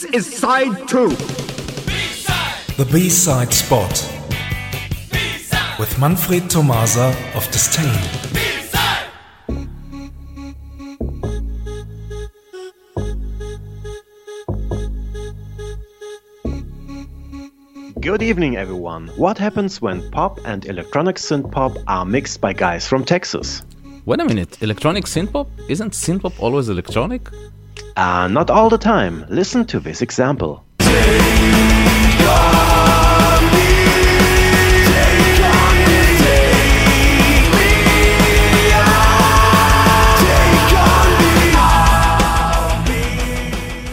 This is side two. The B-side spot with Manfred Tomasa of Disdain. Good evening, everyone. What happens when pop and electronic synth pop are mixed by guys from Texas? Wait a minute, electronic synth pop? Isn't synth pop always electronic? Uh, not all the time. Listen to this example.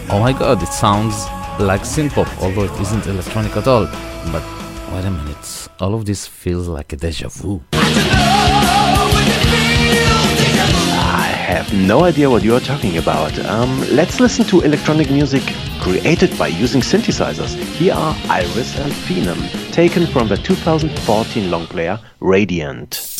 Oh my god, it sounds like synthpop, although it isn't electronic at all. But wait a minute, all of this feels like a deja vu. Have no idea what you are talking about. Um, let's listen to electronic music created by using synthesizers. Here are Iris and Phenom, taken from the 2014 long player Radiant.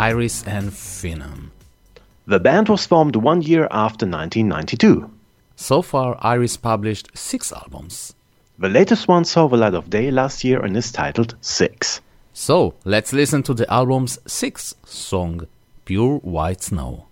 Iris and Phenom. The band was formed one year after 1992. So far, Iris published six albums. The latest one saw the light of day last year and is titled Six. So, let's listen to the album's sixth song, Pure White Snow.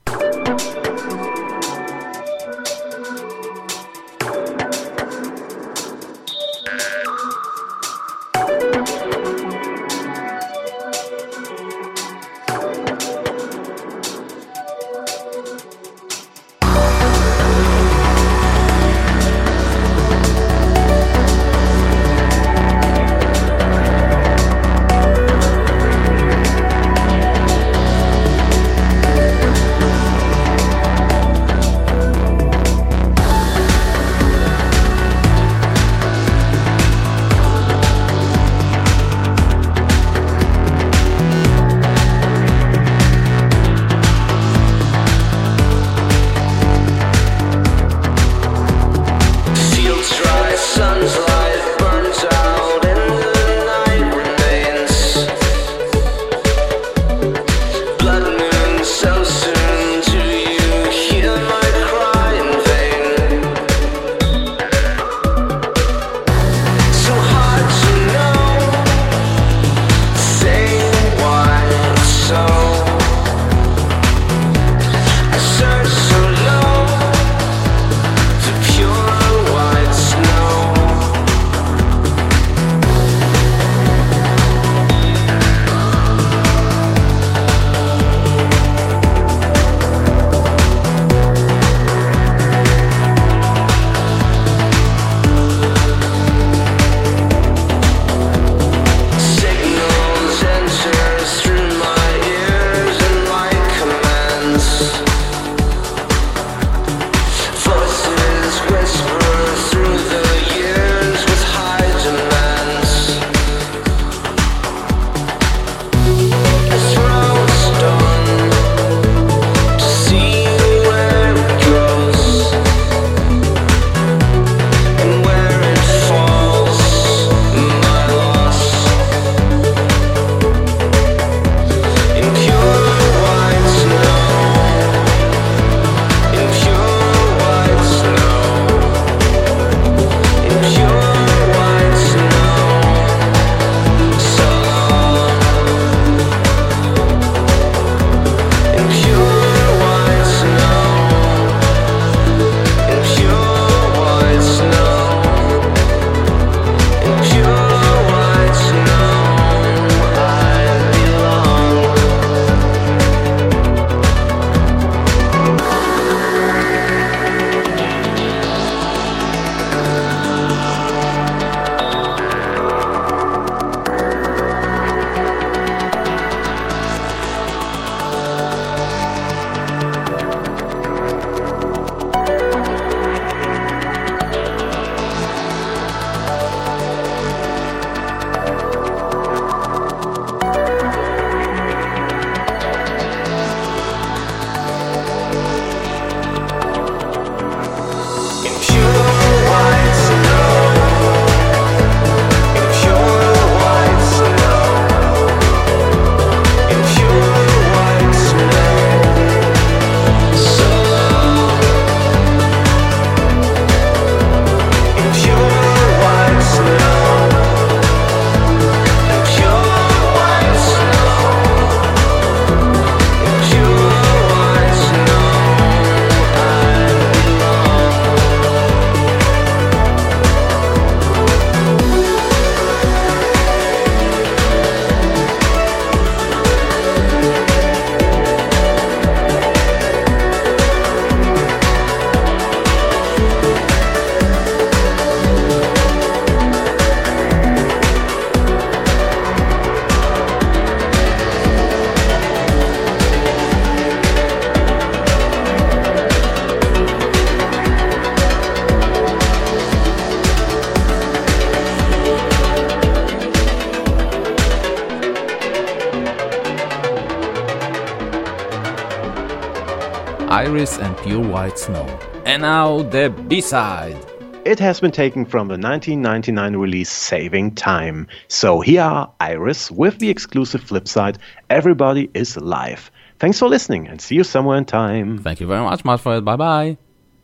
Pure White Snow. And now the B side. It has been taken from the 1999 release Saving Time. So here are Iris with the exclusive flip side Everybody is Alive. Thanks for listening and see you somewhere in time. Thank you very much, Manfred. Bye bye.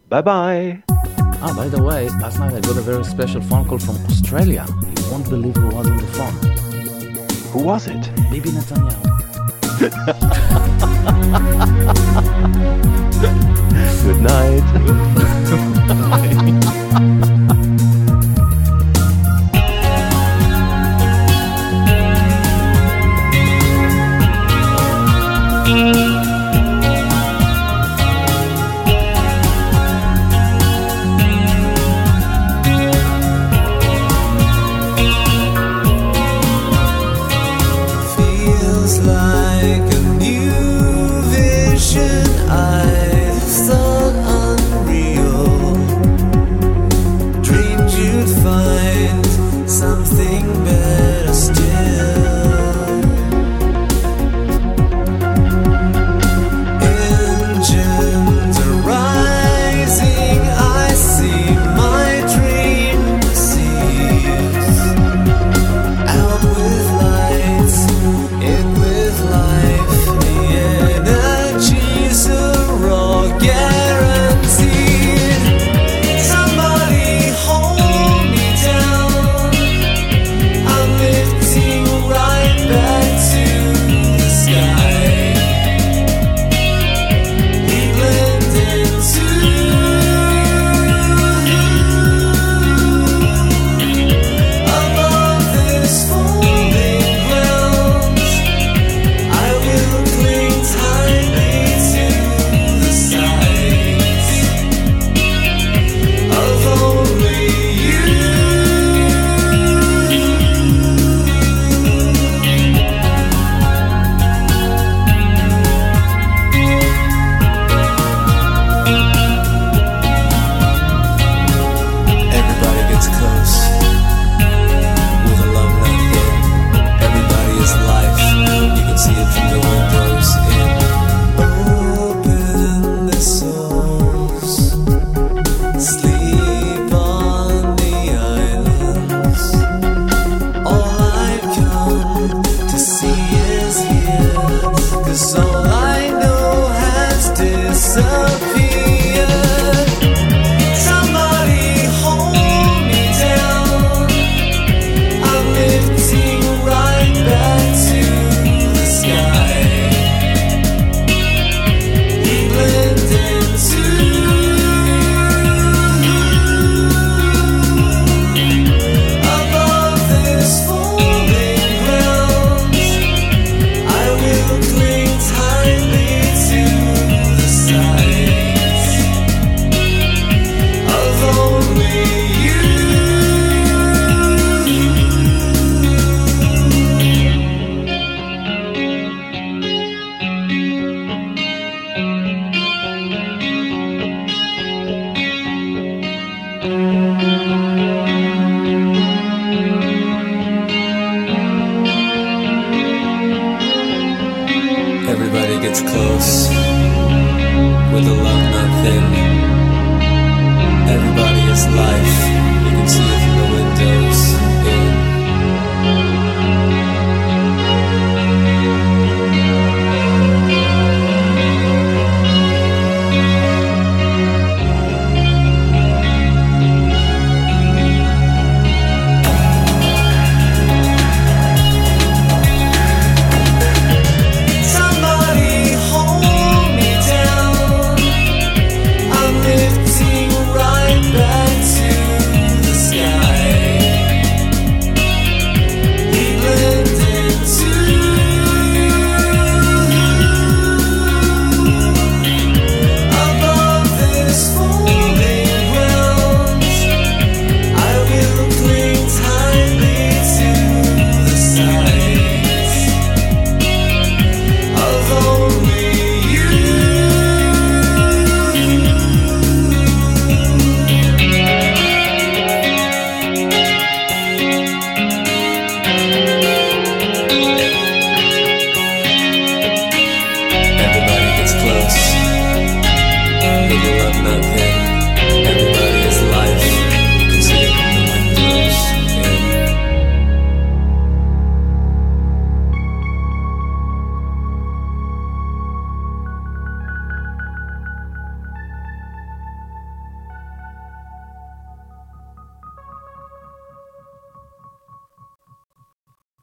Bye bye. Ah, by the way, last night I got a very special phone call from Australia. You won't believe who was on the phone. Who was it? Bibi Netanyahu. Good night.